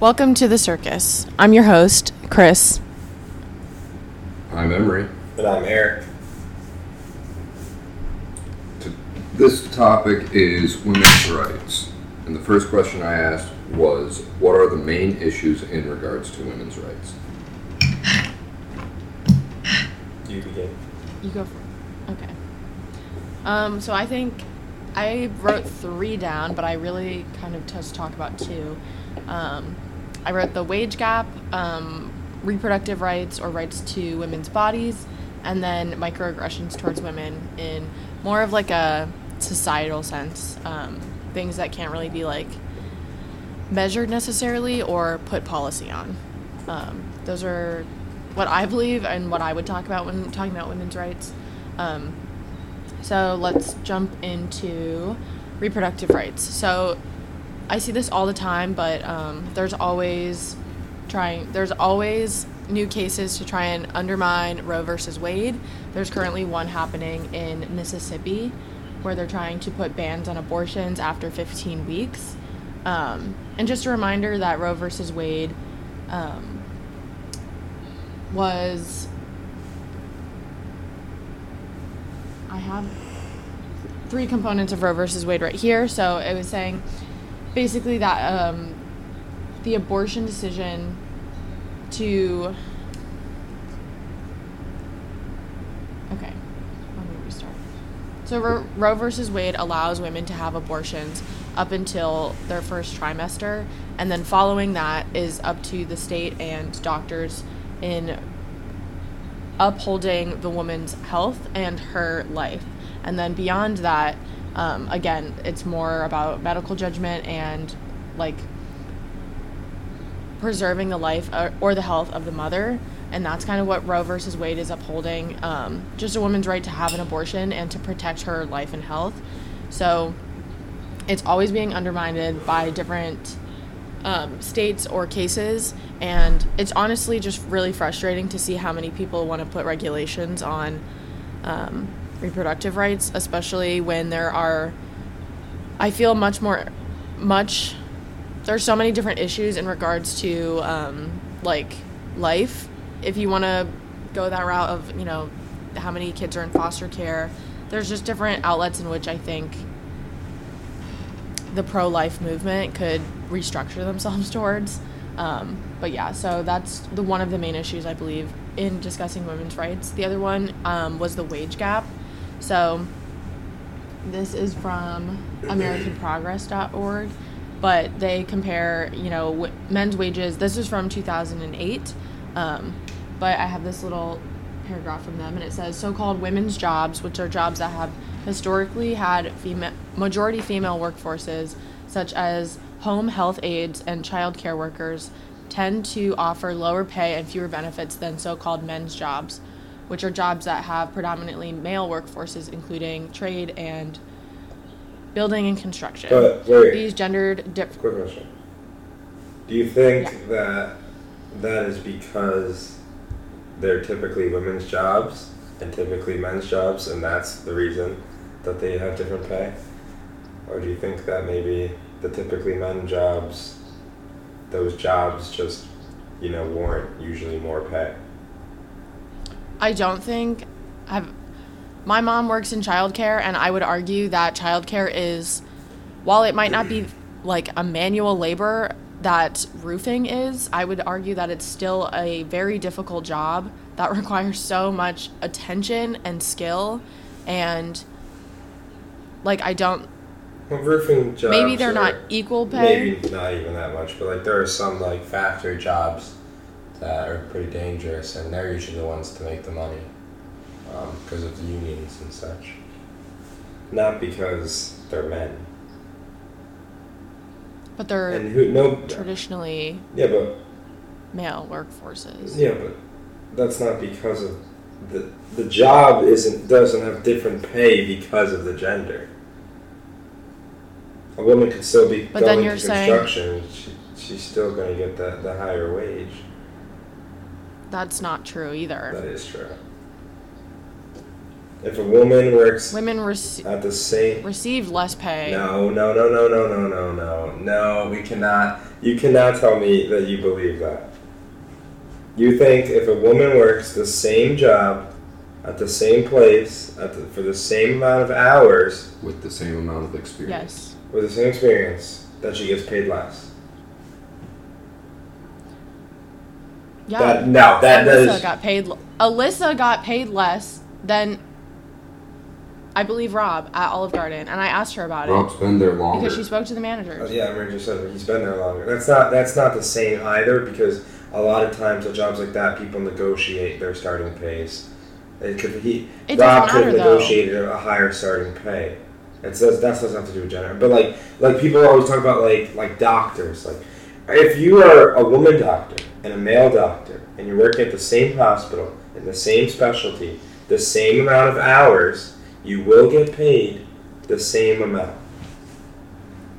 Welcome to the circus. I'm your host, Chris. I'm Emery. And I'm Eric. This topic is women's rights. And the first question I asked was what are the main issues in regards to women's rights? You begin. You go for it. Okay. Um, so I think I wrote three down, but I really kind of just talk about two. Um, I wrote the wage gap, um, reproductive rights or rights to women's bodies, and then microaggressions towards women in more of like a societal sense. Um, things that can't really be like measured necessarily or put policy on. Um, those are what I believe and what I would talk about when talking about women's rights. Um, so let's jump into reproductive rights. So I see this all the time, but um, there's always trying. There's always new cases to try and undermine Roe versus Wade. There's currently one happening in Mississippi, where they're trying to put bans on abortions after 15 weeks. Um, and just a reminder that Roe versus Wade um, was I have three components of Roe versus Wade right here. So it was saying basically that um, the abortion decision to. Okay, let me restart. So Ro- Roe versus Wade allows women to have abortions up until their first trimester, and then following that is up to the state and doctors in upholding the woman's health and her life. And then beyond that, um, again, it's more about medical judgment and like preserving the life or, or the health of the mother. And that's kind of what Roe versus Wade is upholding um, just a woman's right to have an abortion and to protect her life and health. So it's always being undermined by different um, states or cases. And it's honestly just really frustrating to see how many people want to put regulations on um, reproductive rights, especially when there are, I feel much more, much, there's so many different issues in regards to um, like life. If you want to go that route of, you know, how many kids are in foster care, there's just different outlets in which I think the pro life movement could restructure themselves towards. Um, but yeah, so that's the one of the main issues I believe in discussing women's rights. The other one um, was the wage gap. So this is from AmericanProgress.org, but they compare, you know, w- men's wages. This is from 2008, um, but I have this little paragraph from them, and it says so-called women's jobs, which are jobs that have historically had female majority female workforces, such as home health aides and child care workers, tend to offer lower pay and fewer benefits than so-called men's jobs which are jobs that have predominantly male workforces, including trade and building and construction. But wait. These gendered dip. Quick question. Do you think Yeah. that that is because they're typically women's jobs and typically men's jobs, and that's the reason that they have different pay? Or do you think that maybe the typically men jobs, those jobs just, you know, warrant usually more pay? I don't think I've. My mom works in childcare, and I would argue that childcare is, while it might not be like a manual labor that roofing is, I would argue that it's still a very difficult job that requires so much attention and skill, and like I don't. Well, roofing jobs. Maybe they're not equal pay. Maybe not even that much, but like there are some like factory jobs that are pretty dangerous, and they're usually the ones to make the money um, because of the unions and such. Not because they're men. But they're And who no traditionally yeah, but male workforces. yeah, but that's not because of the the job isn't doesn't have different pay because of the gender. A woman could still be But then going you're to saying- construction. She, she's still going to get the, the higher wage that's not true either. That is true. If a woman works Women rec- at the same. receive less pay. No, no, no, no, no, no, no, no. No, we cannot. You cannot tell me that you believe that. You think if a woman works the same job at the same place at the, for the same amount of hours with the same amount of experience. Yes. with the same experience that she gets paid less. Yeah. That no, that, that Alyssa is got paid. Alyssa got paid less than I believe Rob at Olive Garden, and I asked her about it. Rob's been there longer. because she spoke to the Oh, managers. Uh, yeah, Mary just said he's been there longer. That's not that's not the same either because a lot of times at jobs like that, people negotiate their starting pays. It could he It Rob doesn't could have matter, though. negotiated a higher starting pay. It says that doesn't have to do with gender, but like like people always talk about like like doctors. Like if you are a woman doctor and a male doctor and you're working at the same hospital in the same specialty, the same amount of hours, you will get paid the same amount.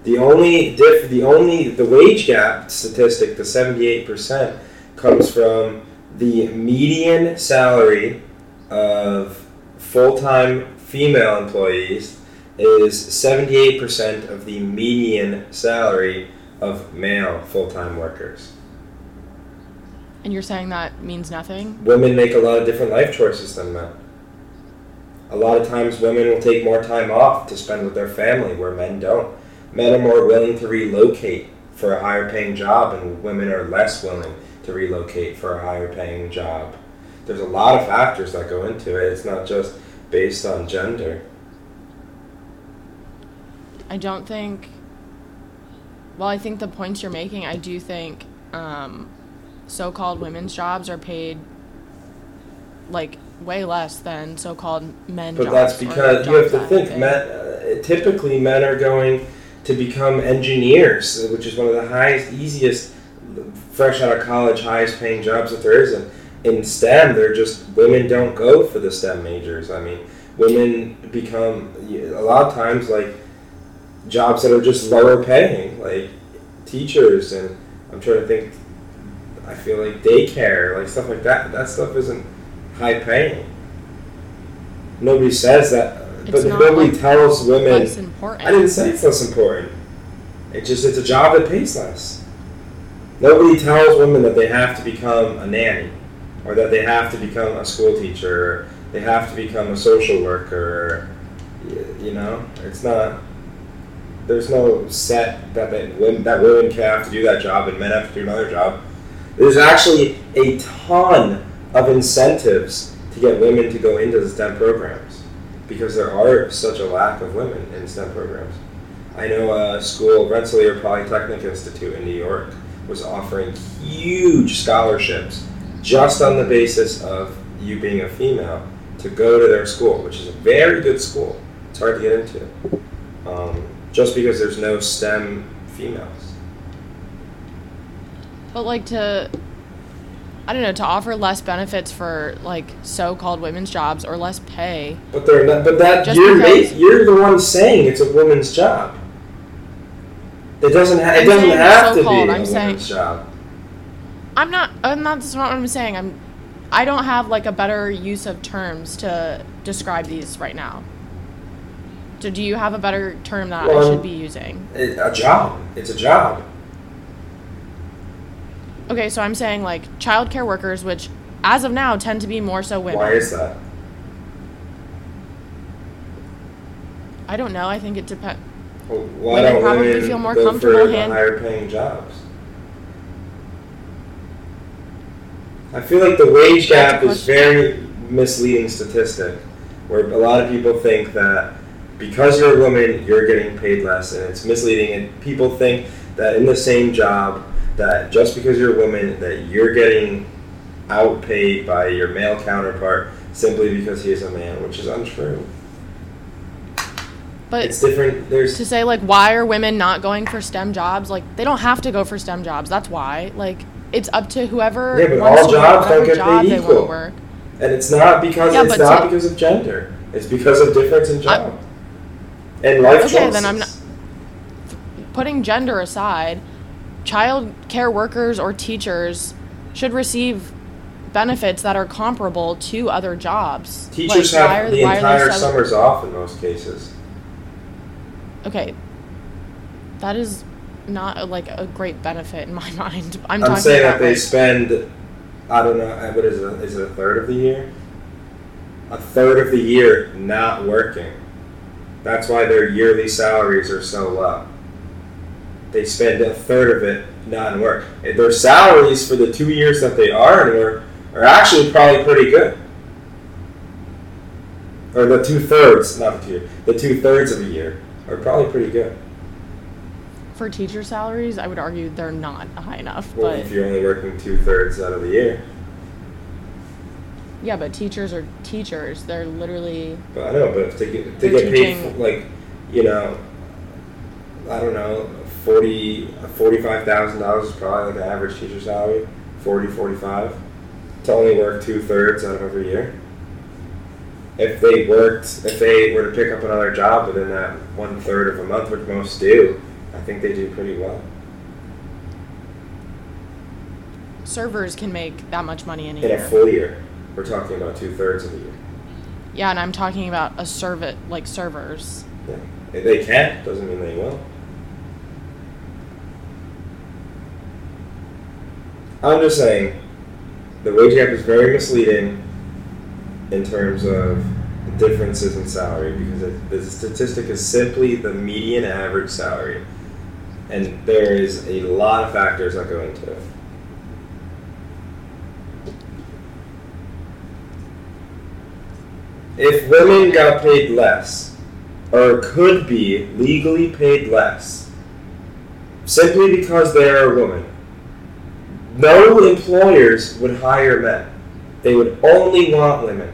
The only diff, the only the wage gap statistic, the seventy eight percent, comes from the median salary of full time female employees is seventy eight percent of the median salary of male full time workers. And you're saying that means nothing? Women make a lot of different life choices than men. A lot of times, women will take more time off to spend with their family, where men don't. Men are more willing to relocate for a higher paying job, and women are less willing to relocate for a higher paying job. There's a lot of factors that go into it. It's not just based on gender. I don't think. Well, I think the points you're making, I do think um, so called women's jobs are paid like way less than so called men jobs. But that's because you have to think, men, uh, typically men are going to become engineers, which is one of the highest, easiest, fresh out of college, highest paying jobs that there is. And in STEM, they're just, women don't go for the STEM majors. I mean, women become, a lot of times, like, jobs that are just lower paying, like teachers, and I'm trying to think, I feel like daycare, like stuff like that. That stuff isn't high paying. Nobody says that, It's but nobody like, tells women. less important. I didn't say it's less important. It's just it's a job that pays less. Nobody tells women that they have to become a nanny, or that they have to become a school teacher, or they have to become a social worker. You know, it's not. There's no set that they, women, that women have to do that job and men have to do another job. There's actually a ton of incentives to get women to go into the STEM programs because there are such a lack of women in STEM programs. I know a school, Rensselaer Polytechnic Institute in New York, was offering huge scholarships just on the basis of you being a female to go to their school, which is a very good school. It's hard to get into, um, just because there's no STEM females. But like to, I don't know, to offer less benefits for like so-called women's jobs or less pay. But they're not. But that Just you're because- ma- you're the one saying it's a woman's job. It doesn't. Ha- it doesn't have to be so-called, a I'm saying- woman's job. I'm not. I'm not. That's not what I'm saying. I'm. I don't have like a better use of terms to describe these right now. So do you have a better term that I should be using? A job. It's a job. Okay, so I'm saying like childcare workers, which as of now tend to be more so women. Why is that? I don't know. I think it depends. Well, why Women don't probably women feel more comfortable for hand- higher paying jobs? I feel like the wage gap is very misleading statistic, where a lot of people think that because you're a woman, you're getting paid less, and it's misleading. And people think that in the same job, that just because you're a woman, that you're getting outpaid by your male counterpart simply because he is a man, which is untrue. But It's different. There's to say like why are women not going for STEM jobs? Like they don't have to go for STEM jobs. That's why. Like it's up to whoever Yeah, but wants all jobs don't get job paid they want to equal. work. And it's not because Yeah, it's not because of gender. It's because of difference in I- job and life Okay, choices. then I'm not- Putting gender aside, child care workers or teachers should receive benefits that are comparable to other jobs. Teachers Like, have are- the why are they entire summers off in most cases. Okay. That is not a, like a great benefit in my mind. I'm, I'm talking saying about that they like, spend, I don't know, uh, what is it? Is it a third of the year? A third of the year not working. That's why their yearly salaries are so low. They spend a third of it not in work. Their salaries for the two years that they are in work are actually probably pretty good. Or the two thirds, not the two, year- the two thirds of a year are probably pretty good. for teacher salaries, I would argue they're not high enough. Well, but if you're only working two thirds out of the year. yeah, but teachers are teachers. They're literally But I know, but if they get, if they get paid for, like, you know, I don't know, forty, forty-five thousand dollars is probably like an average teacher salary, 40, 45, to only work two thirds out of every year. If they worked, if they were to pick up another job within that one third of a month, which most do, I think they do pretty well. servers can make that much money in a year. In a full year, we're talking about two thirds of the year. yeah, and I'm talking about a servant like servers. Yeah, they can doesn't mean they will. I'm just saying, the wage gap is very misleading in terms of differences in salary because it, the statistic is simply the median average salary, and there is a lot of factors that go into it. If women got paid less, or could be legally paid less, simply because they are a woman, no employers would hire men. They would only want women.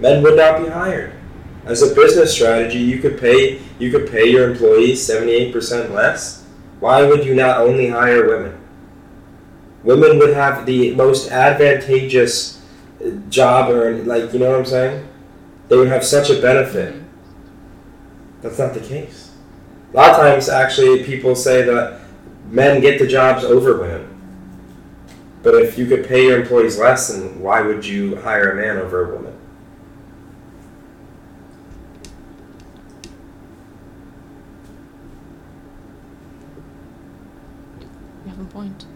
Men would not be hired. As a business strategy, you could pay you could pay your employees seventy eight percent less. Why would you not only hire women? Women would have the most advantageous uh, job, or like you know what I'm saying. They would have such a benefit. That's not the case. A lot of times, actually, people say that men get the jobs over women. But if you could pay your employees less, then why would you hire a man over a woman? You have a point.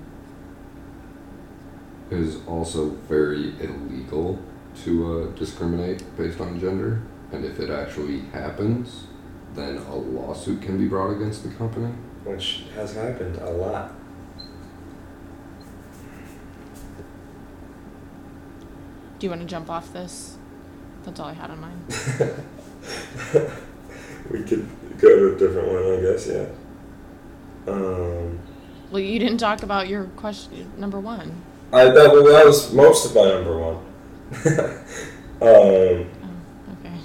It is also very illegal to uh, discriminate based on gender, and if it actually happens, then a lawsuit can be brought against the company. Which has happened a lot. Do you want to jump off this? That's all I had on mine. we could go to a different one, I guess, yeah. Um, Well, you didn't talk about your question number one. I that, well, that was most of my number one. um, Oh, okay.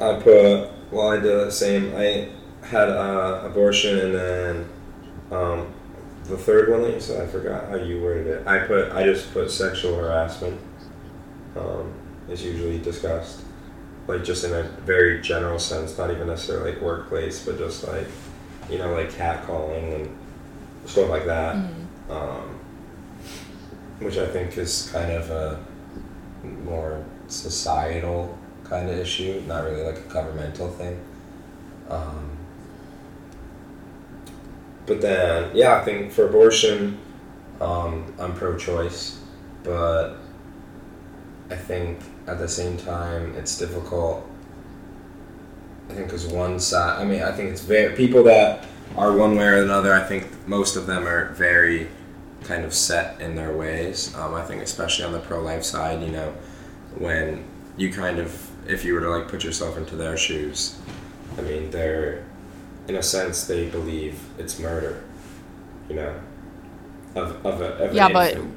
I put well, I did the same. I had uh, abortion, and then um, the third one that you said, I forgot how you worded it. I put I just put sexual harassment. Um, is usually discussed, like just in a very general sense, not even necessarily like workplace, but just like you know like catcalling and stuff like that. Mhm. Um, which I think is kind of a more societal kind of issue, not really like a governmental thing. Um, but then, yeah, I think for abortion, um, I'm pro-choice, but I think at the same time it's difficult. I think because one side, I mean, I think it's very people that are one way or another. I think most of them are very kind of set in their ways. Um, I think especially on the pro-life side, you know, when you kind of, if you were to like put yourself into their shoes, I mean, they're, in a sense, they believe it's murder, you know, of of a of Yeah, but- infant.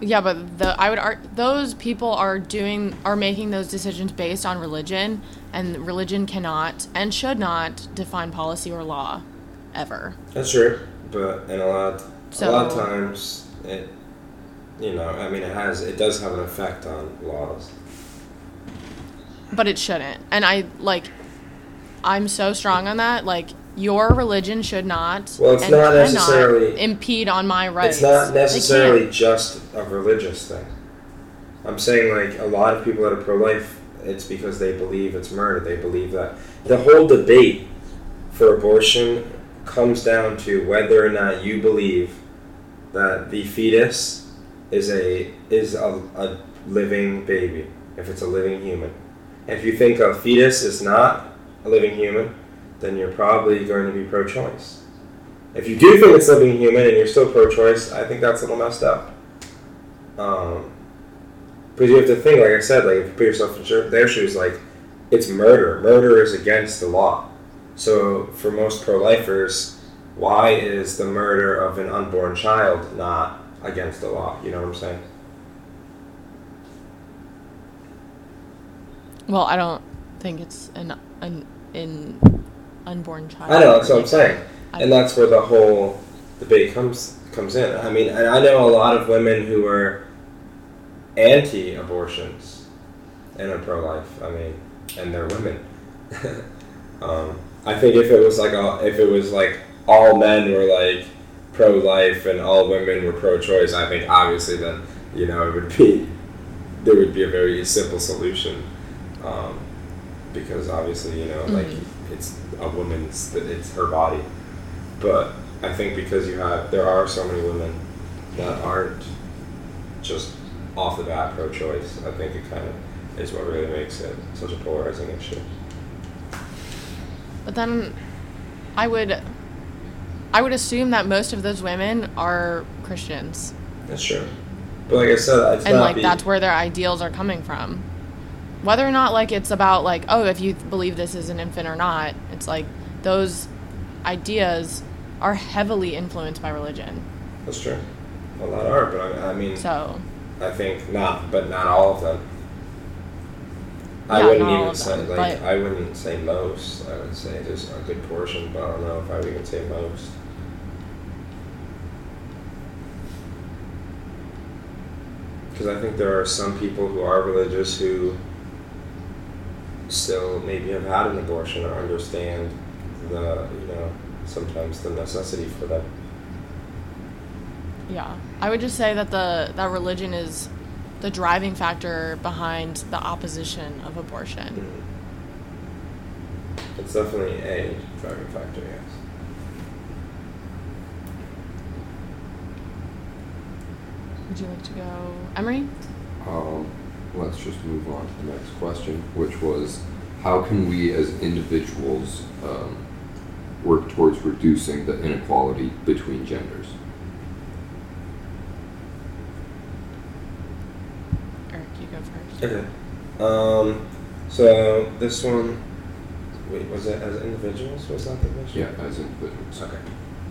Yeah, but the I would ar- those people are doing are making those decisions based on religion, and religion cannot and should not define policy or law, ever. That's true, but in a lot, a lot of times it, you know, I mean, it has, it does have an effect on laws. But it shouldn't. And I like, I'm so strong on that. Like your religion should not. Well, it's not necessarily- impede on my rights. It's not necessarily just a religious thing. I'm saying like a lot of people that are pro-life, it's because they believe it's murder. They believe that the whole debate for abortion comes down to whether or not you believe that the fetus is a is a, a living baby, if it's a living human. If you think a fetus is not a living human, then you're probably going to be pro-choice. If you do think it's living human and you're still pro-choice, I think that's a little messed up. Um, because you have to think, like I said, like if you put yourself in their shoes, like it's murder. Murder is against the law. So for most pro-lifers, why is the murder of an unborn child not against the law? You know what I'm saying? Well, I don't think it's an an in unborn child. I know that's what I'm saying, and that's where the whole debate comes comes in. I mean, and I know a lot of women who are anti-abortions and are pro-life. I mean, and they're women. um, I think if it was like a, if it was like all men were like pro-life and all women were pro-choice, I think obviously then you know it would be there would be a very simple solution um, because obviously you know mm-hmm. like it's a woman's that it's her body, but I think because you have there are so many women that aren't just off the bat pro-choice. I think it kind of is what really makes it such a polarizing issue. But then, I would, I would assume that most of those women are Christians. That's true. But like I said, and like be- that's where their ideals are coming from whether or not like it's about like oh if you believe this is an infant or not it's like those ideas are heavily influenced by religion that's true a lot are but I, I mean so i think not but not all of them I yeah, wouldn't even say them, like I wouldn't say most. I would say there's a good portion, but I don't know if I would even say most. Because I think there are some people who are religious who still maybe have had an abortion or understand the you know sometimes the necessity for that. Yeah, I would just say that the that religion is the driving factor behind the opposition of abortion. Mm-hmm. It's definitely a driving factor, yes. Would you like to go, Emery? Um, let's just move on to the next question, which was how can we as individuals um, work towards reducing the inequality between genders? Eric, you go first. Okay. Um, so this one, wait, was it as individuals? Was that the question? Yeah, as individuals. Okay.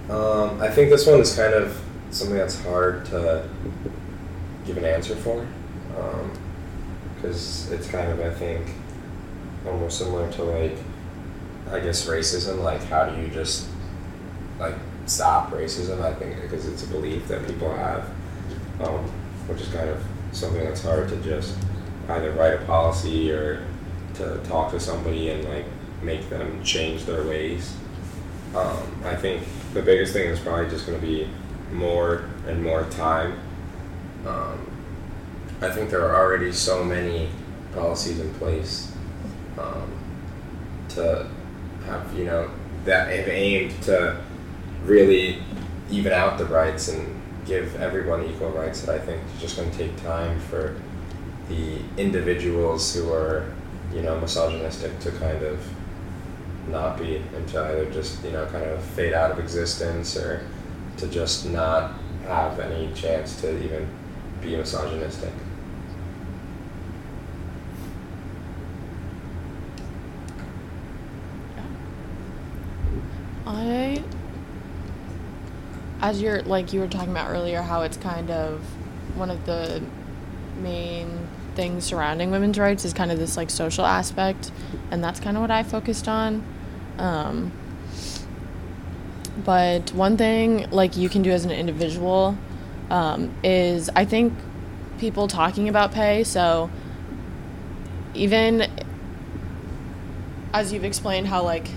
Um, I think this one is kind of something that's hard to give an answer for. Um, because it's kind of I think almost similar to like I guess racism. Like how do you just like stop racism? I think because it's a belief that people have, um, which is kind of something that's hard to just either write a policy or to talk to somebody and like make them change their ways. Um, I think the biggest thing is probably just going to be more and more time. Um, I think there are already so many policies in place um, to have, you know, that have aimed to really even out the rights and give everyone equal rights that I think is just going to take time for the individuals who are, you know, misogynistic to kind of not be and to either just, you know, kind of fade out of existence or to just not have any chance to even be misogynistic. I, as you're like you were talking about earlier, how it's kind of one of the main things surrounding women's rights is kind of this like social aspect, and that's kind of what I focused on. Um, but one thing like you can do as an individual um, is I think people talking about pay. So even as you've explained how like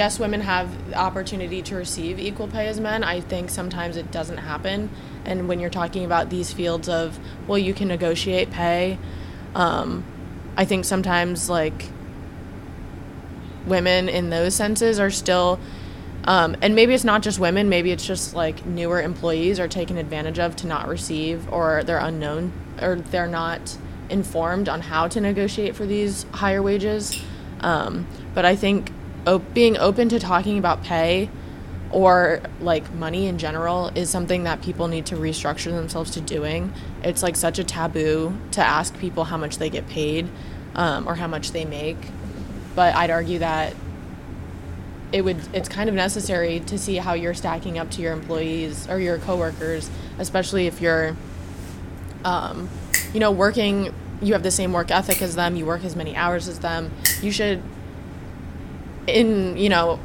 yes, women have the opportunity to receive equal pay as men. I think sometimes it doesn't happen. And when you're talking about these fields of, well, you can negotiate pay, um, I think sometimes like women in those senses are still Um, and maybe it's not just women, maybe it's just like newer employees are taken advantage of to not receive, or they're unknown, or they're not informed on how to negotiate for these higher wages. Um, but I think op- being open to talking about pay or like money in general is something that people need to restructure themselves to doing. It's like such a taboo to ask people how much they get paid um, or how much they make. But I'd argue that it would it's kind of necessary to see how you're stacking up to your employees or your coworkers, especially if you're um, you know, working you have the same work ethic as them, you work as many hours as them. You should in, you know,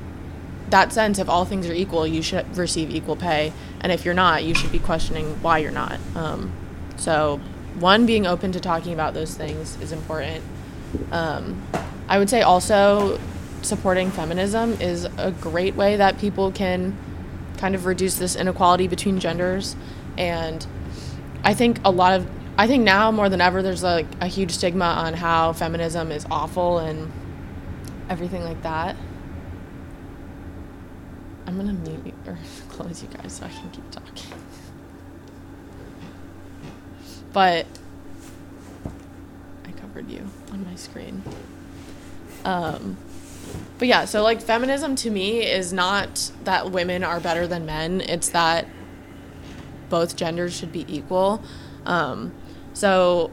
that sense, if all things are equal, you should receive equal pay. And if you're not, you should be questioning why you're not. Um, so, one, being open to talking about those things is important. Um, I would say also supporting feminism is a great way that people can kind of reduce this inequality between genders. And I think a lot of, I think now more than ever, there's like a huge stigma on how feminism is awful and everything like that. I'm gonna mute or close you guys so I can keep talking. But I covered you on my screen. Um, but yeah, so like feminism to me is not that women are better than men. It's that both genders should be equal. Um, so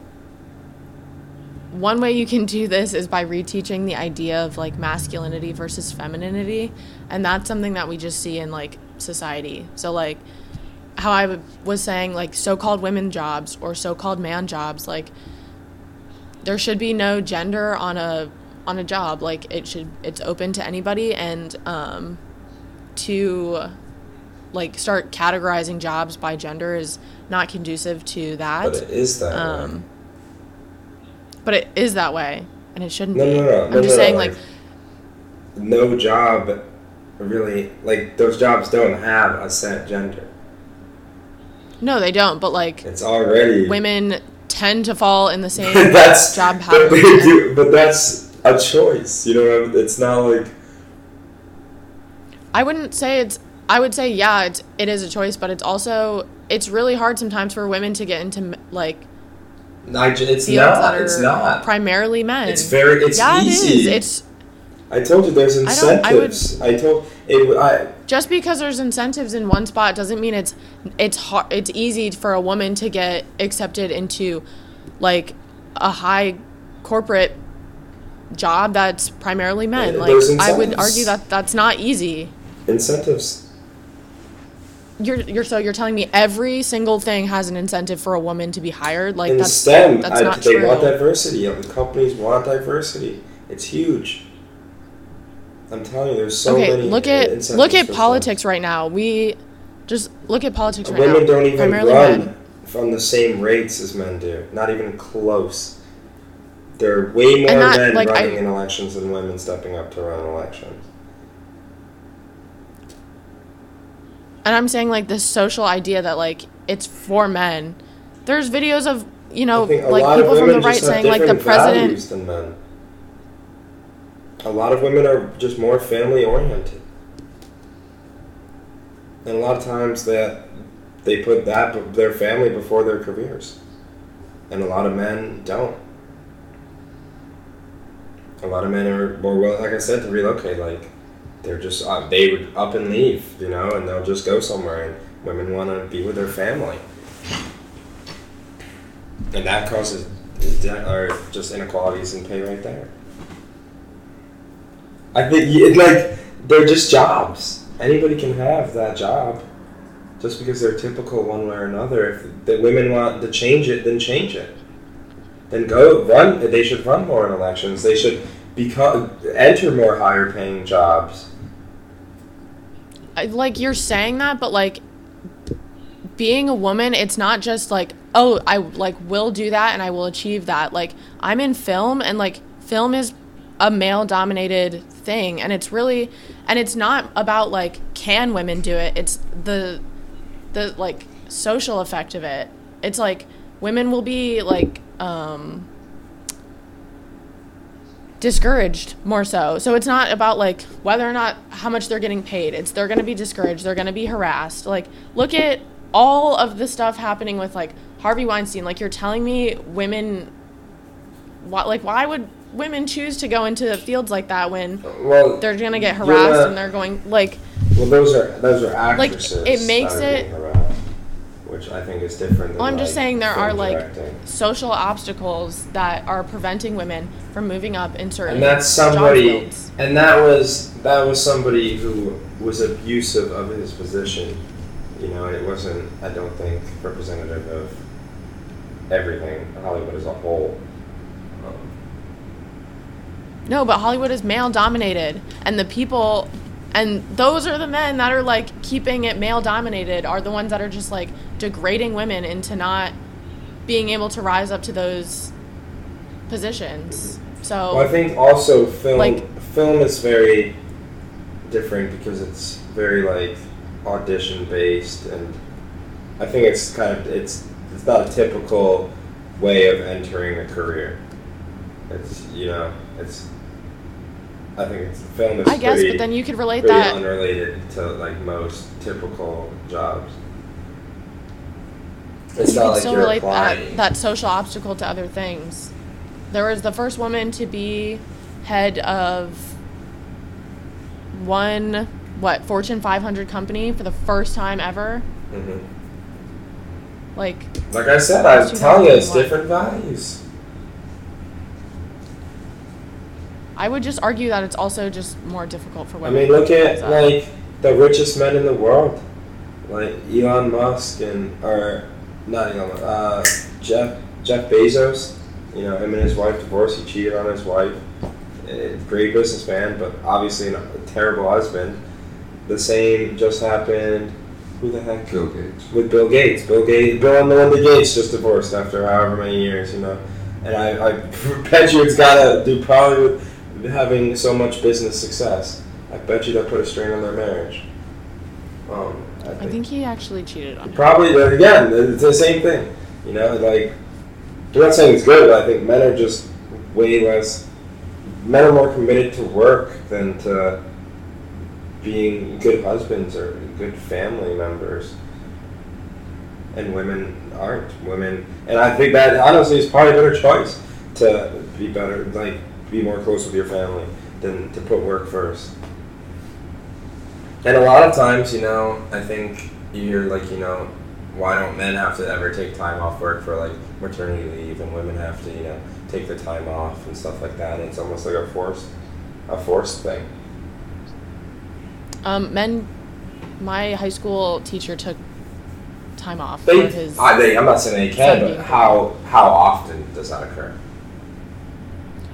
one way you can do this is by reteaching the idea of like masculinity versus femininity and that's something that we just see in like society so like how I w- was saying like so-called women jobs or so-called man jobs like there should be no gender on a on a job like it should it's open to anybody and um to like start categorizing jobs by gender is not conducive to that But it is that. way. But it is that way, and it shouldn't No, be. no, no, I'm just no, saying, no, like, no job really like those jobs don't have a set gender. no, they don't. But like, It's already women tend to fall in the same that's job but, and- do, but that's a choice. You know, it's not like I wouldn't say it's. I would say yeah, it's it is a choice, but it's also it's really hard sometimes for women to get into like It's fields not. It's not. primarily men. It's very. It's yeah, easy. it is. It's I told you there's incentives. I I would-. I, told it. I just because there's incentives in one spot doesn't mean it's it's hard it's easy for a woman to get accepted into like a high corporate job that's primarily men like i would argue that that's not easy incentives. You're you're so you're telling me every single thing has an incentive for a woman to be hired like in that's STEM, that's I, not they true want diversity. The companies want diversity. It's huge. I'm telling you, there's so okay many. look uh, at incentives look at politics right now we just look at politics right Women now don't even primarily run men from the same rates as men do. Not even close. There are way more men like, I- running in elections than women stepping up to run elections. And I'm saying like this social idea that like it's for men. There's videos of you know I think a like people from the right saying like the president. than men. A lot of women are just more family oriented, and a lot of times that they put that their family before their careers, and a lot of men don't. A lot of men are more well, like I said, to relocate. Like they're just uh, they would up and leave, you know, and they'll just go somewhere. And women want to be with their family, and that causes or just inequalities in pay right there. I think y- like they're just jobs. Anybody can have that job, just because they're typical one way or another. If the women want to change it, then change it. Then go run. They should run more in elections. They should become enter more higher paying jobs. Like you're saying that, but like being a woman, it's not just like oh I like will do that and I will achieve that. Like I'm in film and like film is a male dominated thing and it's really and it's not about like can women do it it's the the like social effect of it it's like women will be like um discouraged more so. So it's not about like whether or not how much they're getting paid. It's they're going to be discouraged, they're going to be harassed. Like look at all of the stuff happening with like Harvey Weinstein. Like you're telling me women what like why would women choose to go into fields like that when Well, they're going to get harassed not- and they're going like Well, those are those are actresses. Like, it makes it- which I think is different. Than Well, I'm just saying there are like social obstacles that are preventing women from moving up in certain and that's somebody, and that was that was somebody who was abusive of his position. You know, it wasn't. I don't think representative of everything Hollywood as a whole. Um, No, but Hollywood is male dominated, and the people, and those are the men that are like keeping it male dominated, are the ones that are just like degrading women into not being able to rise up to those positions. So, Well, I think also film Like- film is very different because it's very like audition based, and I think it's kind of it's it's not a typical way of entering a career. It's you know it's I think it's film is I guess, pretty, but then you could relate that. unrelated to like most typical jobs. It's you not like still relate applying. that, that social obstacle to other things. There was the first woman to be head of one, what, Fortune 500 company for the first time ever. Mhm. Like, Like I said, I'm telling you, it's different values. I would just argue that it's also just more difficult for women. I women. mean, look at up. like the richest men in the world, like Elon Musk and or not Elon, Musk, uh, Jeff Jeff Bezos. You know, him and his wife divorced. He cheated on his wife. Eh, Great businessman, but obviously a terrible husband. The same just happened. Who the heck? Bill Gates. with Bill Gates. Bill Gates, Bill and Melinda Gates just divorced after however many years, you know. And I, I bet you it's got to do probably with having so much business success. I bet you that put a strain on their marriage. Um, I think, I think he actually cheated on her. probably uh, again it's the same thing, you know. Like I'm not saying it's good, but I think men are just way less. Men are more committed to work than to being good husbands or good family members. And women aren't. Women, and I think that honestly is probably a better choice to be better, like be more close with your family than to put work first. And a lot of times, you know, I think you hear like, you know, why don't men have to ever take time off work for like maternity leave, and women have to, you know, take the time off and stuff like that. And it's almost like a forced, a forced thing. Um, men, my high school teacher took time off They, for his. I, they, I'm not saying they can, but how how often does that occur?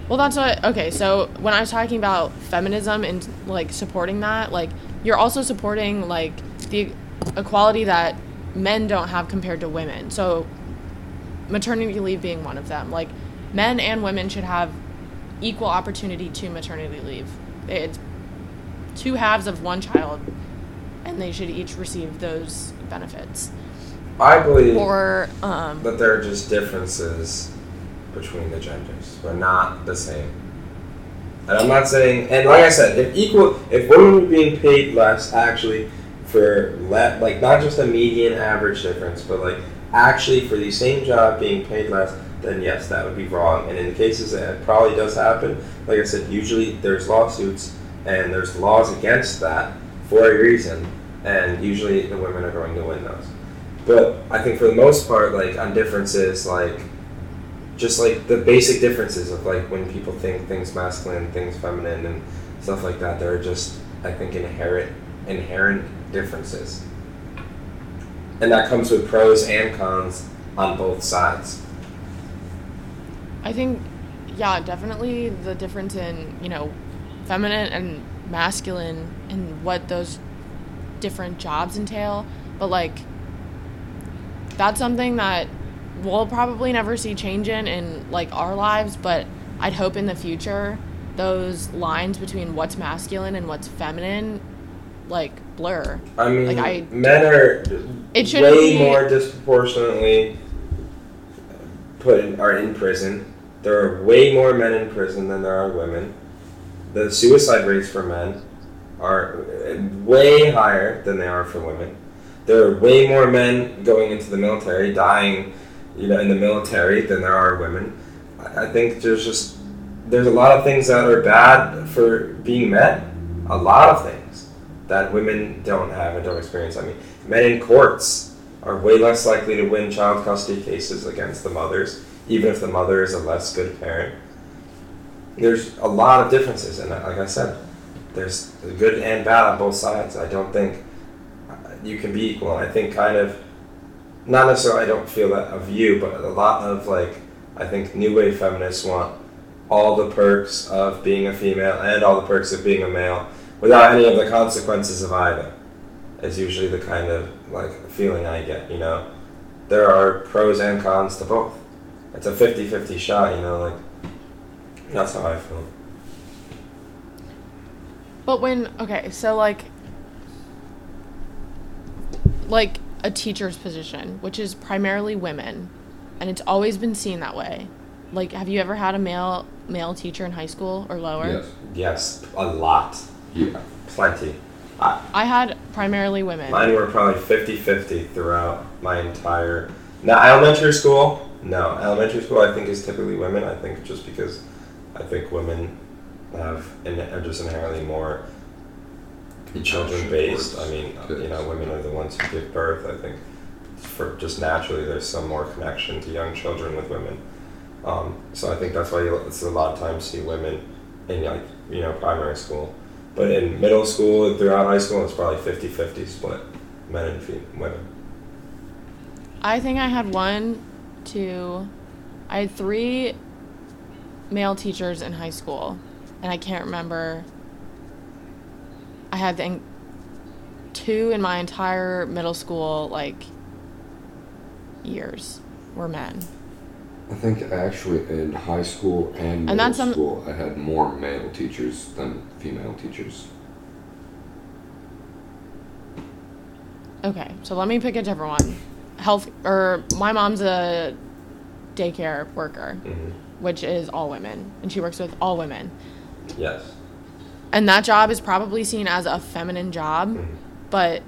Well, that's what. Okay, so when I was talking about feminism and like supporting that, like you're also supporting like the equality that men don't have compared to women. So maternity leave being one of them. Like men and women should have equal opportunity to maternity leave. It's two halves of one child, and they should each receive those benefits. I believe Or um, that there are just differences between the genders. We're not the same. And I'm not saying, and like I said, if equal, if women were being paid less, actually, for le- like not just a median average difference, but like actually for the same job being paid less, then yes, that would be wrong. And in the cases that it probably does happen, like I said, usually there's lawsuits and there's laws against that for a reason, and usually the women are going to win those. But I think for the most part, like on differences, like just like the basic differences of like when people think things masculine, things feminine, and stuff like that, there are just I think inherent inherent differences, and that comes with pros and cons on both sides. I think, yeah, definitely the difference in, you know, feminine and masculine and what those different jobs entail. But, like, that's something that we'll probably never see change in in, like, our lives. But I'd hope in the future those lines between what's masculine and what's feminine, like, blur. I mean, Like, I- men are It shouldn't way be- more disproportionately put in, are in prison There are way more men in prison than there are women. The suicide rates for men are uh, way higher than they are for women. There are way more men going into the military, dying, you know, in the military than there are women. I think there's just there's a lot of things that are bad for being men. A lot of things that women don't have and don't experience. I mean, men in courts are way less likely to win child custody cases against the mothers, even if the mother is a less good parent. There's a lot of differences, and like I said, there's good and bad on both sides. I don't think uh, you can be equal. I think kind of, not necessarily. I don't feel that of you, but a lot of like, I think new wave feminists want all the perks of being a female and all the perks of being a male without any of the consequences of either. Is usually the kind of like feeling I get. You know, there are pros and cons to both. It's a 50-50 shot. You know, like that's how I feel. But when okay, so like like a teacher's position, which is primarily women, and it's always been seen that way. Like have you ever had a male male teacher in high school or lower? Yes. Yes, a lot, Yeah. plenty. I, I had primarily women. Mine were probably 50 50 throughout my entire. Now, elementary school, no. Elementary school, I think, is typically women. I think just because I think women have in, are just inherently more children based. I mean, you know, women are the ones who give birth. I think for just naturally, there's some more connection to young children with women. Um, so I think that's why you it's a lot of times see women in like you know primary school. But in middle school and throughout high school, it's probably 50-50 split, men and fe- women. I think I had one, two, I had three male teachers in high school, and I can't remember. I had think two in my entire middle school like years were men. I think actually in high school and middle And that's school, I had more male teachers than female teachers. Okay, so let me pick a different one. Health or my mom's a daycare worker, hmm which is all women, and she works with all women. Yes. And that job is probably seen as a feminine job, but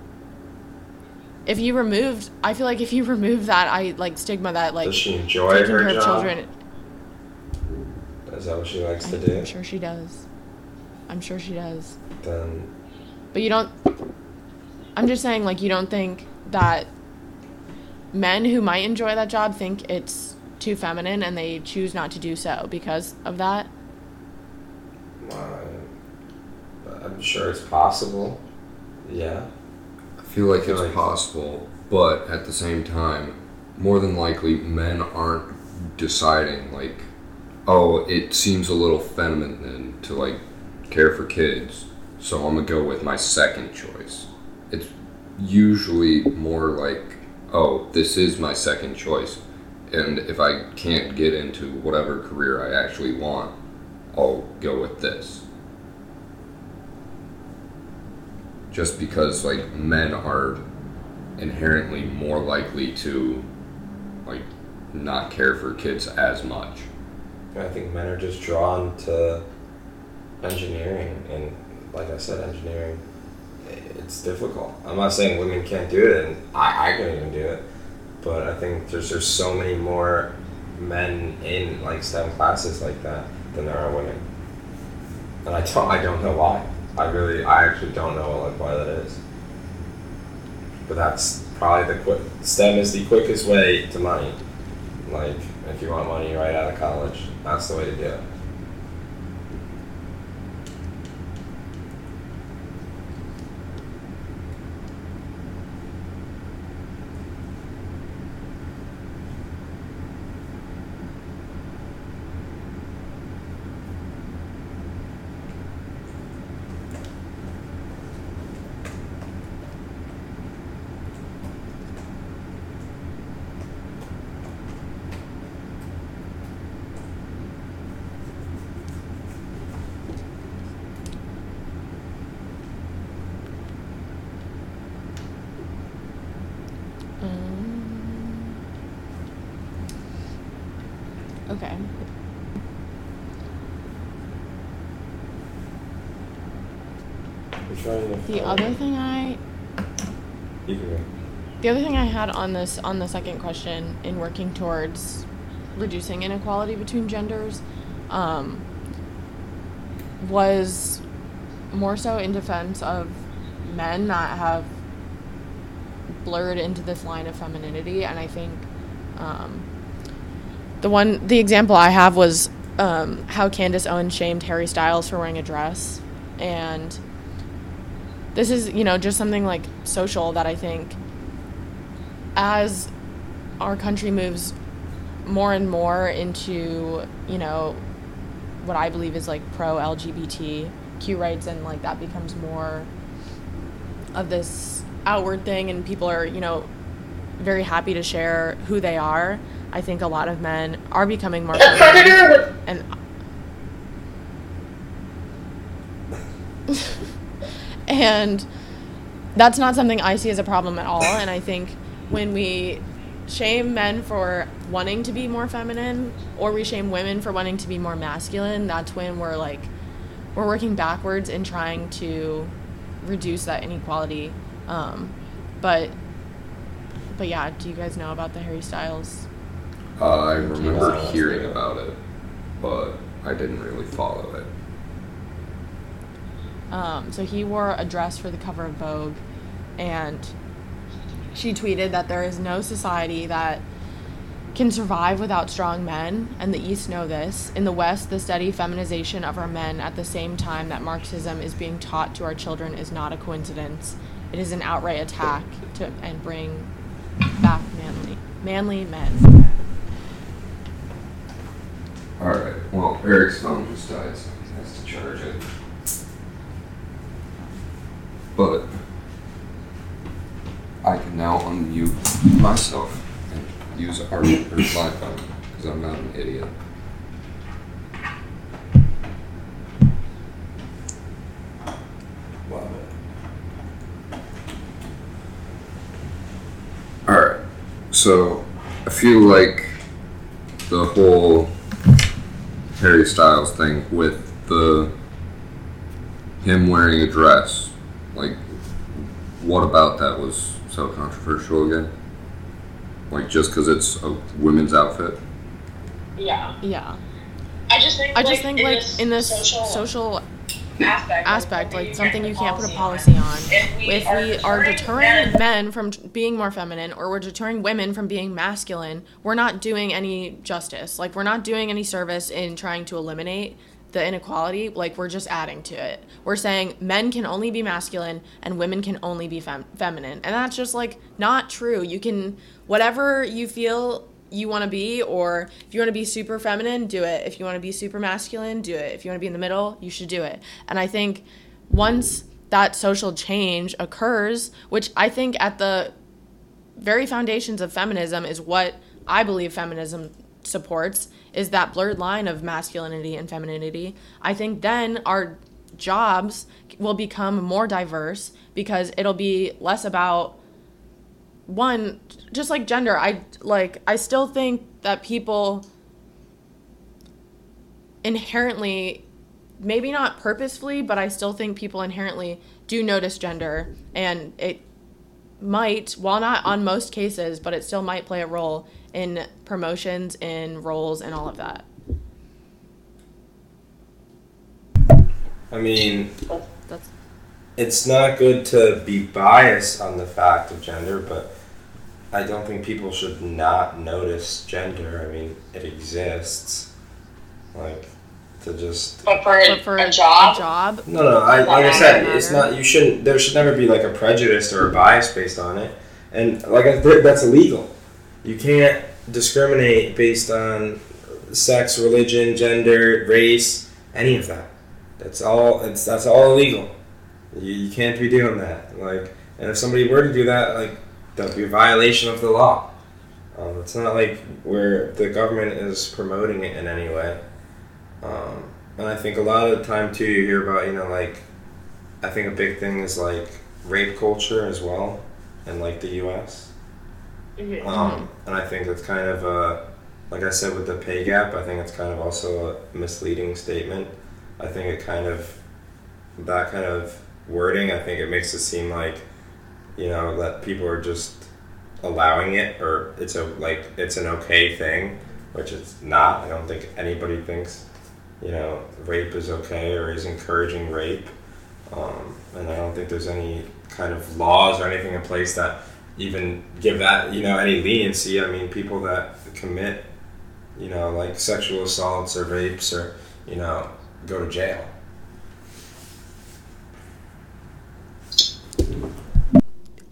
if you removed I feel like if you remove that I like stigma that like Does she enjoy taking her care job? of children Is that what she likes to I'm, do? I'm sure she does. I'm sure she does. Then But you don't. I'm just saying, like, you don't think that men who might enjoy that job think it's too feminine and they choose not to do so because of that? uh, I'm sure it's possible. Yeah. I feel like feel it's like- possible, but at the same time, more than likely, men aren't deciding like, oh, it seems a little feminine to like care for kids, so I'm gonna go with my second choice. It's usually more like, oh, this is my second choice, and if I can't get into whatever career I actually want, I'll go with this. Just because like men are inherently more likely to like not care for kids as much. I think men are just drawn to engineering, and like I said, engineering, it's difficult. I'm not saying women can't do it, and I, I couldn't even do it, but I think there's there's so many more men in like STEM classes like that than there are women, and I don't I don't know why. I really I actually don't know like why that is. But that's probably the quick STEM is the quickest way to money. Like if you want money right out of college, that's the way to do it. Um, okay. trying to. The other thing I You can go. The other thing I had on this on the second question in working towards reducing inequality between genders um, was more so in defense of men that have blurred into this line of femininity, and I think um, the one the example I have was um, how Candace Owens shamed Harry Styles for wearing a dress, and this is you know just something like social that I think as our country moves more and more into you know what I believe is like pro LGBTQ rights and like that becomes more of this outward thing and people are you know very happy to share who they are. I think a lot of men are becoming more and and that's not something I see as a problem at all. And I think when we shame men for wanting to be more feminine or we shame women for wanting to be more masculine, that's when we're like, we're working backwards in trying to reduce that inequality. Um, but, but yeah, do you guys know about the Harry Styles? Uh, I remember hearing about it, but I didn't really follow it. Um, so he wore a dress for the cover of Vogue, and she tweeted that there is no society that can survive without strong men, and the East know this. In the West, the steady feminization of our men at the same time that Marxism is being taught to our children is not a coincidence. It is an outright attack to and bring back manly manly men. Alright, well, Eric's phone just died, so he has to charge it. But I can now unmute myself and use our, my phone, because I'm not an idiot. It. Alright, so I feel like the whole Harry Styles thing with the him wearing a dress, what about that was so controversial again? Like, just because it's a women's outfit? Yeah. Yeah, I just think I just like, think in like this in this social, social aspect, aspect, like something you can't put a policy on. If we, If we are deterring men from being more feminine or we're deterring women from being masculine, we're not doing any justice. Like we're not doing any service in trying to eliminate the inequality. Like we're just adding to it. We're saying men can only be masculine and women can only be fem- feminine. And that's just like not true. You can whatever you feel you want to be or if you want to be super feminine, do it. If you want to be super masculine, do it. If you want to be in the middle, you should do it. And I think once that social change occurs, which I think at the very foundations of feminism is what I believe feminism supports is that blurred line of masculinity and femininity. I think then our jobs will become more diverse because it'll be less about one just like gender. I like I still think that people inherently maybe not purposefully, but I still think people inherently do notice gender and it might, while not on most cases, but it still might play a role in promotions, in roles, and all of that. I mean, That's it's not good to be biased on the fact of gender, but I don't think people should not notice gender. I mean, it exists. Like, to just. but for, but for a job, A job, No, no, I, like I said, it's not, you shouldn't, there should never be like a prejudice or a bias based on it. And like I that's illegal. You can't discriminate based on sex, religion, gender, race, any of that. That's all, it's, that's all illegal. You, you can't be doing that. Like, and if somebody were to do that, like, that'd be a violation of the law. Um, it's not like where the government is promoting it in any way. Um, and I think a lot of the time too, you hear about you know like, I think a big thing is like rape culture as well, in like the U.S. Mhm. Um, and I think that's kind of a, like I said with the pay gap, I think it's kind of also a misleading statement. I think it kind of, that kind of wording. I think it makes it seem like, you know, that people are just allowing it or it's a like it's an okay thing, which it's not. I don't think anybody thinks, you know, rape is okay or is encouraging rape. Um, and I don't think there's any kind of laws or anything in place that even give that you know any leniency. I mean, people that commit, you know, like sexual assaults or rapes or you know go to jail.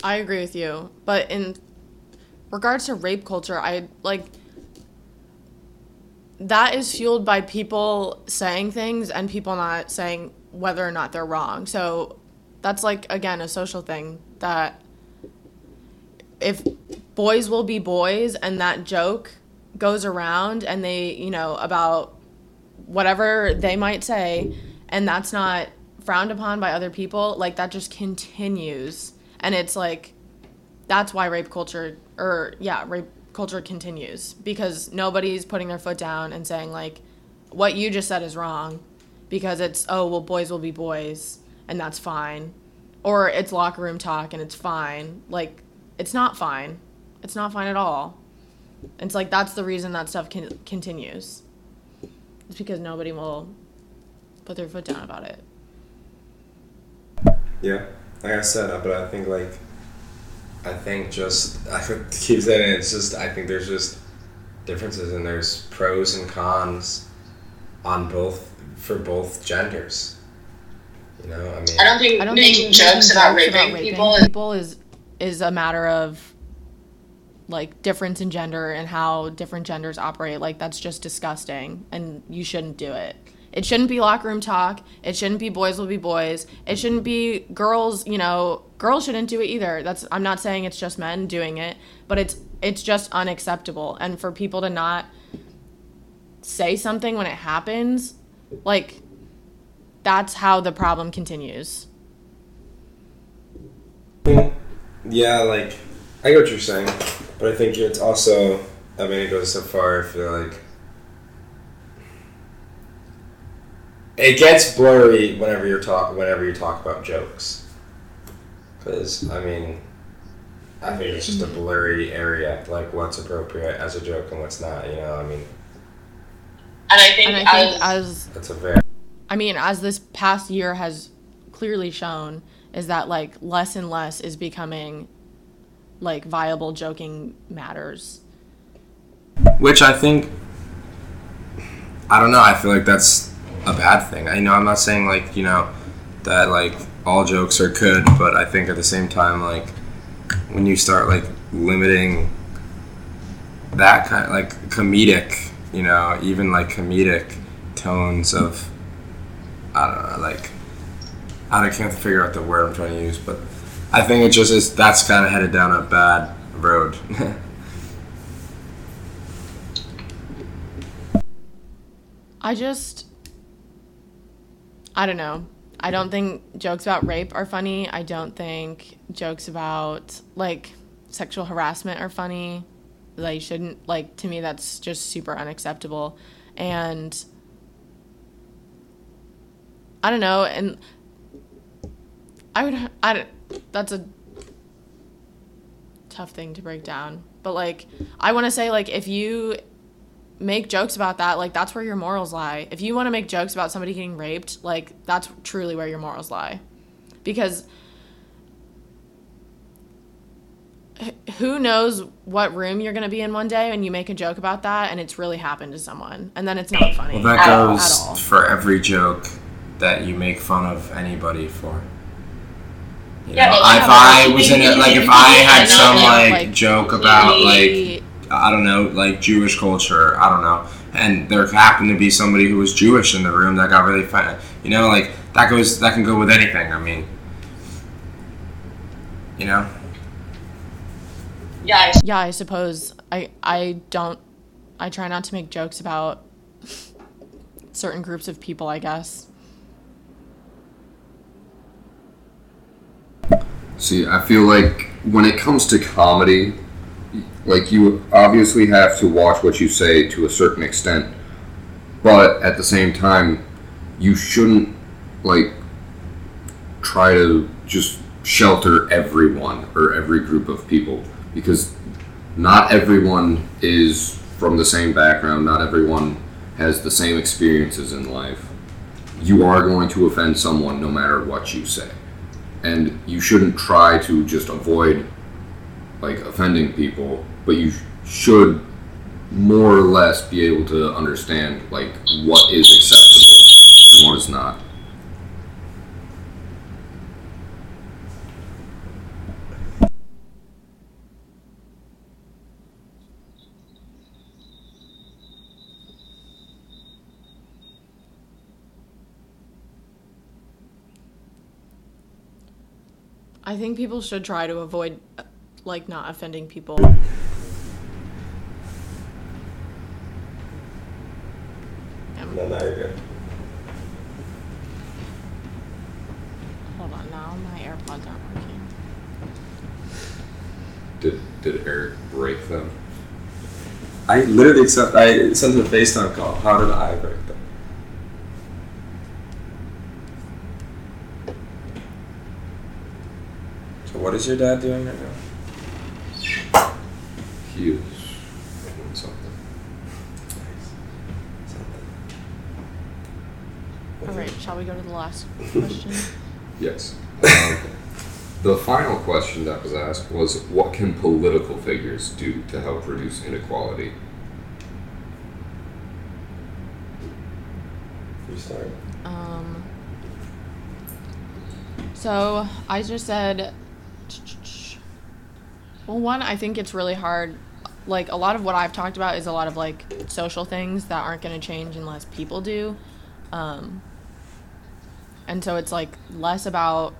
I agree with you, but in regards to rape culture, I like that is fueled by people saying things and people not saying whether or not they're wrong. So that's like again a social thing that if boys will be boys and that joke goes around and they, you know, about whatever they might say and that's not frowned upon by other people, like that just continues. And it's like that's why rape culture or yeah, rape culture continues because nobody's putting their foot down and saying like what you just said is wrong because it's oh well boys will be boys and that's fine or it's locker room talk and it's fine like it's not fine. It's not fine at all. It's like that's the reason that stuff can, continues. It's because nobody will put their foot down about it. Yeah, like I said, but I think like, I think just I could keep saying it, it's just I think there's just differences and there's pros and cons on both for both genders. You know, I mean, I don't think I don't making think jokes making about jokes raping people people is is a matter of like difference in gender and how different genders operate. Like that's just disgusting, and you shouldn't do it. It shouldn't be locker room talk. It shouldn't be boys will be boys. It shouldn't be girls. You know, girls shouldn't do it either. That's I'm not saying it's just men doing it, but it's it's just unacceptable. And for people to not say something when it happens, like that's how the problem continues. Yeah, like I get what you're saying, but I think it's also I mean it goes so far. I feel like it gets blurry whenever you're talk whenever you talk about jokes, because I mean. I think it's just a blurry area, like what's appropriate as a joke and what's not. You know, I mean, and I think, And I think as, as that's a very I mean, as this past year has clearly shown, is that like less and less is becoming like viable joking matters. Which I think, I don't know. I feel like that's a bad thing. I know I'm not saying like you know that like all jokes are good, but I think at the same time like when you start like limiting that kind of like comedic, you know, even like comedic tones of I don't know, like I can't figure out the word I'm trying to use, but I think it just is that's kind of headed down a bad road. I just I don't know. I don't think jokes about rape are funny. I don't think jokes about like sexual harassment are funny. They shouldn't like to me that's just super unacceptable. And I don't know and I would I don't, that's a tough thing to break down. But like I want to say like if you make jokes about that, like that's where your morals lie. If you want to make jokes about somebody getting raped, like that's truly where your morals lie. Because who knows what room you're going to be in one day and you make a joke about that and it's really happened to someone and then it's not funny. Well, that goes all. for every joke that you make fun of anybody for. You Yeah, know, if I was in it, like if I had some like, like, joke about like I don't know, like Jewish culture, I don't know, and there happened to be somebody who was Jewish in the room that got really fun, you know, like that goes that can go with anything. I mean, you know, yeah, I yeah, I suppose I I don't I try not to make jokes about certain groups of people, I guess. See, I feel like when it comes to comedy, like you obviously have to watch what you say to a certain extent, but at the same time, you shouldn't like try to just shelter everyone or every group of people because not everyone is from the same background, not everyone has the same experiences in life. You are going to offend someone no matter what you say. And you shouldn't try to just avoid like offending people, but you should more or less be able to understand like what is acceptable and what is not. I think people should try to avoid, uh, like, not offending people. No, now you're good. hold on, now my AirPods aren't working. Did did Eric break them? I literally accept. I sent him a FaceTime call. How did I break what is your dad doing right now? He is doing something. All right, shall we go to the last question? Yes. Um, the final question that was asked was what can political figures do to help reduce inequality? You start. Um, so I just said, well, one, I think it's really hard. Like, a lot of what I've talked about is a lot of like social things that aren't going to change unless people do. Um, and so it's like less about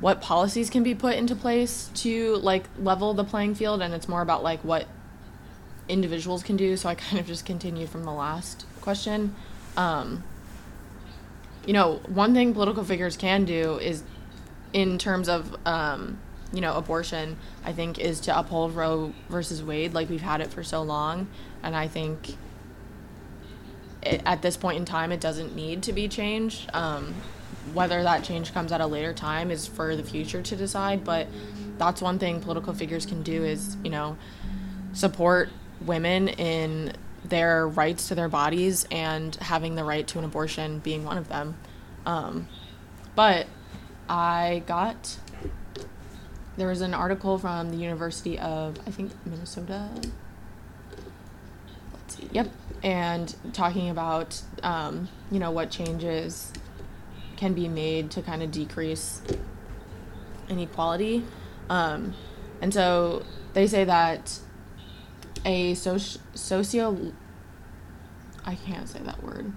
what policies can be put into place to like level the playing field and it's more about like what individuals can do so i kind of just continued from the last question um, you know one thing political figures can do is in terms of um, you know abortion i think is to uphold roe versus wade like we've had it for so long. And i think it, at this point in time it doesn't need to be changed. Um, whether that change comes at a later time is for the future to decide. But that's one thing political figures can do is you know support women in their rights to their bodies and having the right to an abortion being one of them. Um, but i got there was an article from the university of i think minnesota. Let's see. Yep. And talking about um, you know what changes can be made to kind of decrease inequality. Um, and so they say that a soci- socio i can't say that word.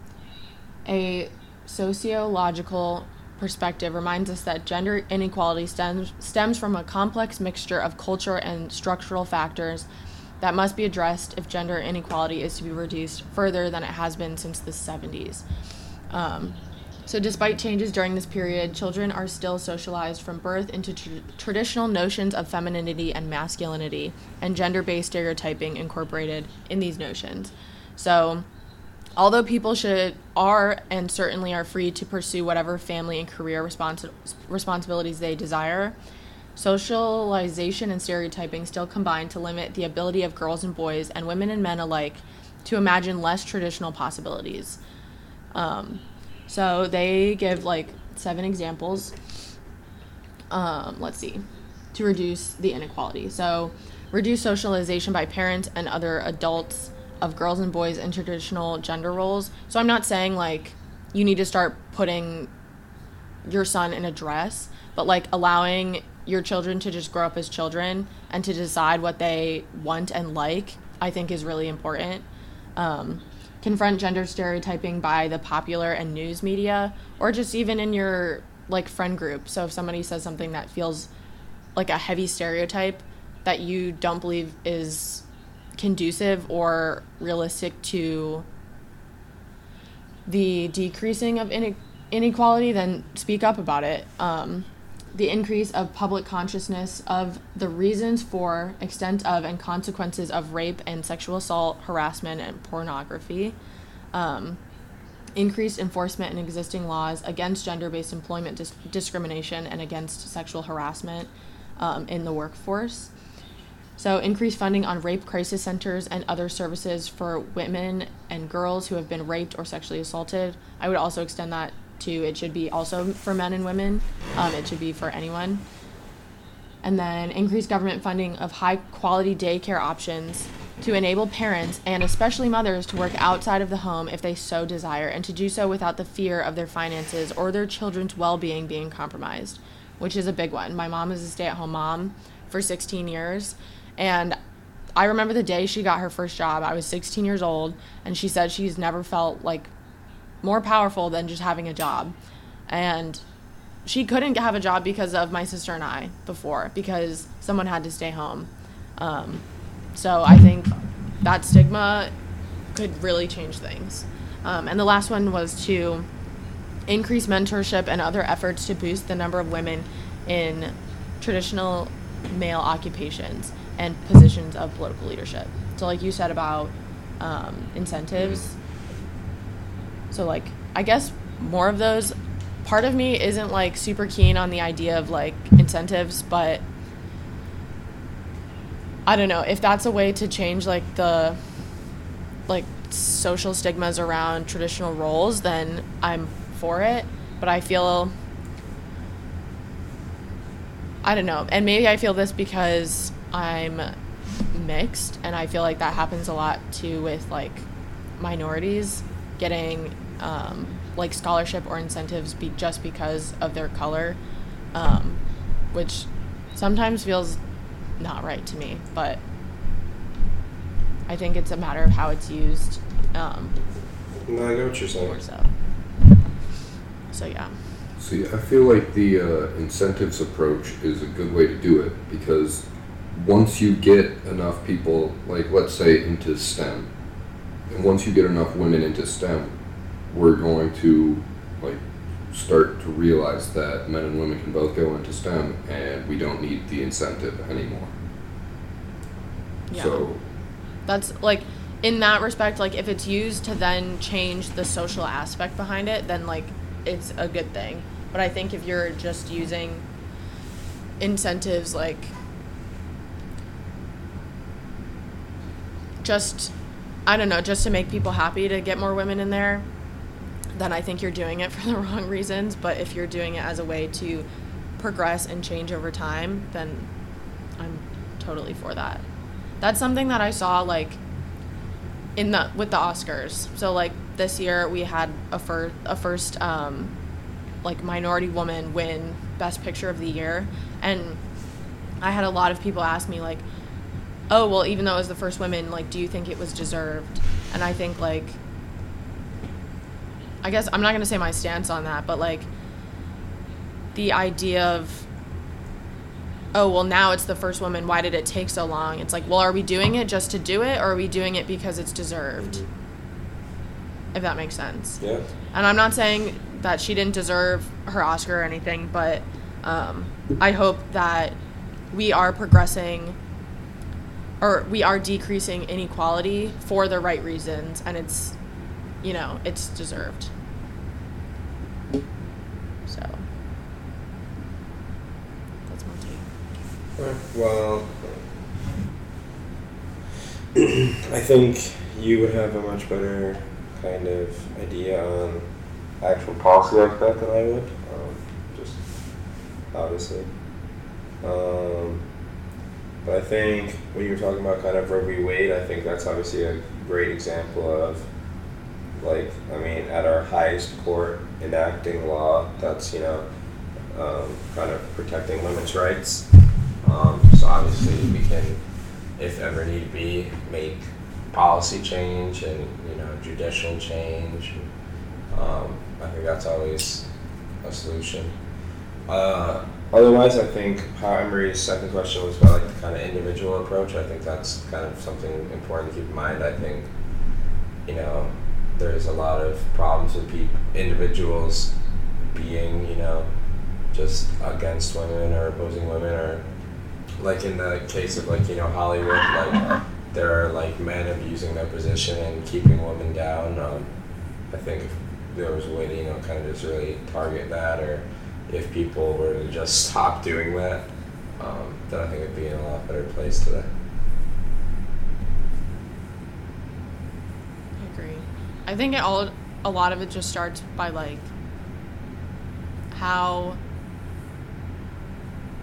A sociological perspective reminds us that gender inequality stems, stems from a complex mixture of cultural and structural factors that must be addressed if gender inequality is to be reduced further than it has been since the 70s. Um, so, despite changes during this period, children are still socialized from birth into tr- traditional notions of femininity and masculinity, and gender based stereotyping incorporated in these notions. So, although people should are and certainly are free to pursue whatever family and career respons- responsibilities they desire, socialization and stereotyping still combine to limit the ability of girls and boys and women and men alike to imagine less traditional possibilities. Um, so they give like seven examples. Um, let's see, to reduce the inequality. So, reduce socialization by parents and other adults of girls and boys in traditional gender roles. So, I'm not saying like you need to start putting your son in a dress, but like allowing your children to just grow up as children and to decide what they want and like, I think is really important. Um, confront gender stereotyping by the popular and news media, or just even in your like friend group. So if somebody says something that feels like a heavy stereotype that you don't believe is conducive or realistic to the decreasing of ine- inequality, then speak up about it. Um, the increase of public consciousness of the reasons for, extent of, and consequences of rape and sexual assault, harassment, and pornography. Um, increased enforcement in existing laws against gender based employment dis- discrimination and against sexual harassment um, in the workforce. So, increased funding on rape crisis centers and other services for women and girls who have been raped or sexually assaulted. I would also extend that to it should be also for men and women, um, it should be for anyone. And then increased government funding of high quality daycare options to enable parents and especially mothers to work outside of the home if they so desire and to do so without the fear of their finances or their children's well being being compromised, which is a big one. My mom is a stay at home mom for 16 years. And I remember the day she got her first job. I was 16 years old, and she said she's never felt like more powerful than just having a job. And she couldn't have a job because of my sister and I before, because someone had to stay home. Um, so I think that stigma could really change things. Um, and the last one was to increase mentorship and other efforts to boost the number of women in traditional male occupations and positions of political leadership. So, like you said about um, incentives, so like I guess more of those. Part of me isn't like super keen on the idea of like incentives, but I don't know if that's a way to change like the like social stigmas around traditional roles, then I'm for it. But I feel I don't know. And maybe I feel this because I'm mixed and I feel like that happens a lot too with like minorities getting um, like scholarship or incentives be just because of their color, um, which sometimes feels not right to me, but I think it's a matter of how it's used. Um, No, I get what you're saying. more so. So yeah. See, I feel like the uh, incentives approach is a good way to do it because once you get enough people, like let's say into STEM, and once you get enough women into STEM, we're going to like start to realize that men and women can both go into STEM and we don't need the incentive anymore. Yeah. So, That's like in that respect, like if it's used to then change the social aspect behind it, then like it's a good thing. But I think if you're just using incentives like just I don't know, just to make people happy to get more women in there, then I think you're doing it for the wrong reasons. But if you're doing it as a way to progress and change over time, then I'm totally for that. That's something that I saw like in the with the Oscars. So like this year we had a first a first um, like minority woman win Best Picture of the Year, and I had a lot of people ask me like, "Oh, well, even though it was the first woman, like, do you think it was deserved?" And I think like, I guess I'm not gonna say my stance on that, but like, the idea of oh well now it's the first woman why did it take so long it's like well are we doing it just to do it or are we doing it because it's deserved if that makes sense Yeah. and i'm not saying that she didn't deserve her oscar or anything but um, i hope that we are progressing or we are decreasing inequality for the right reasons and it's you know it's deserved so that's my take Well, I think you would have a much better kind of idea on actual policy like that than I would. Um, just obviously. Um, but I think when you were talking about kind of Roe v. Wade, I think that's obviously a great example of, like, I mean, at our highest court enacting law that's, you know, um, kind of protecting women's rights. Um, so obviously we can, if ever need be, make policy change and, you know, judicial change. Um, I think that's always a solution. Uh, otherwise, I think how Emery's second question was about like the kind of individual approach. I think that's kind of something important to keep in mind. I think, you know, there's a lot of problems with peop individuals being, you know, just against women or opposing women or like in the case of like you know Hollywood like there are like men abusing their position and keeping women down um, I think if there was a way to you know kind of just really target that, or if people were to just stop doing that, um, then I think it'd be in a lot better place today. I agree. I think it all a lot of it just starts by like how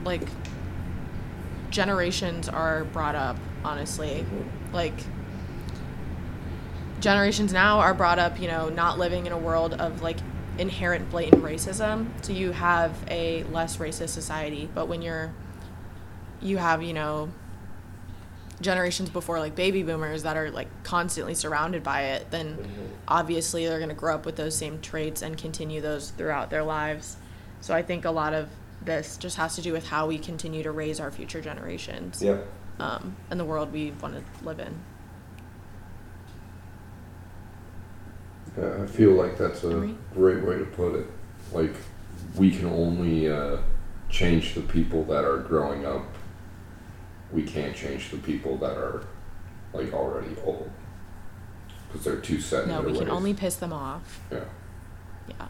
like generations are brought up, honestly. Like generations now are brought up, you know, not living in a world of like inherent blatant racism. So you have a less racist society, but when you're you have, you know, generations before like baby boomers that are like constantly surrounded by it, then obviously they're going to grow up with those same traits and continue those throughout their lives. So I think a lot of this just has to do with how we continue to raise our future generations Yep. um, and the world we want to live in. I feel like that's a great way to put it. Like, we can only uh, change the people that are growing up. We can't change the people that are like already old because they're too set in No, their we can ways. only piss them off. Yeah. Yeah.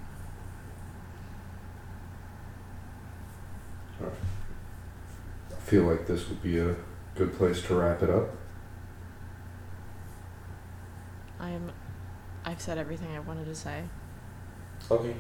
I feel like this would be a good place to wrap it up. I'm. I've said everything I wanted to say. Okay.